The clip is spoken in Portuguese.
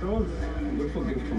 Então, eu forget from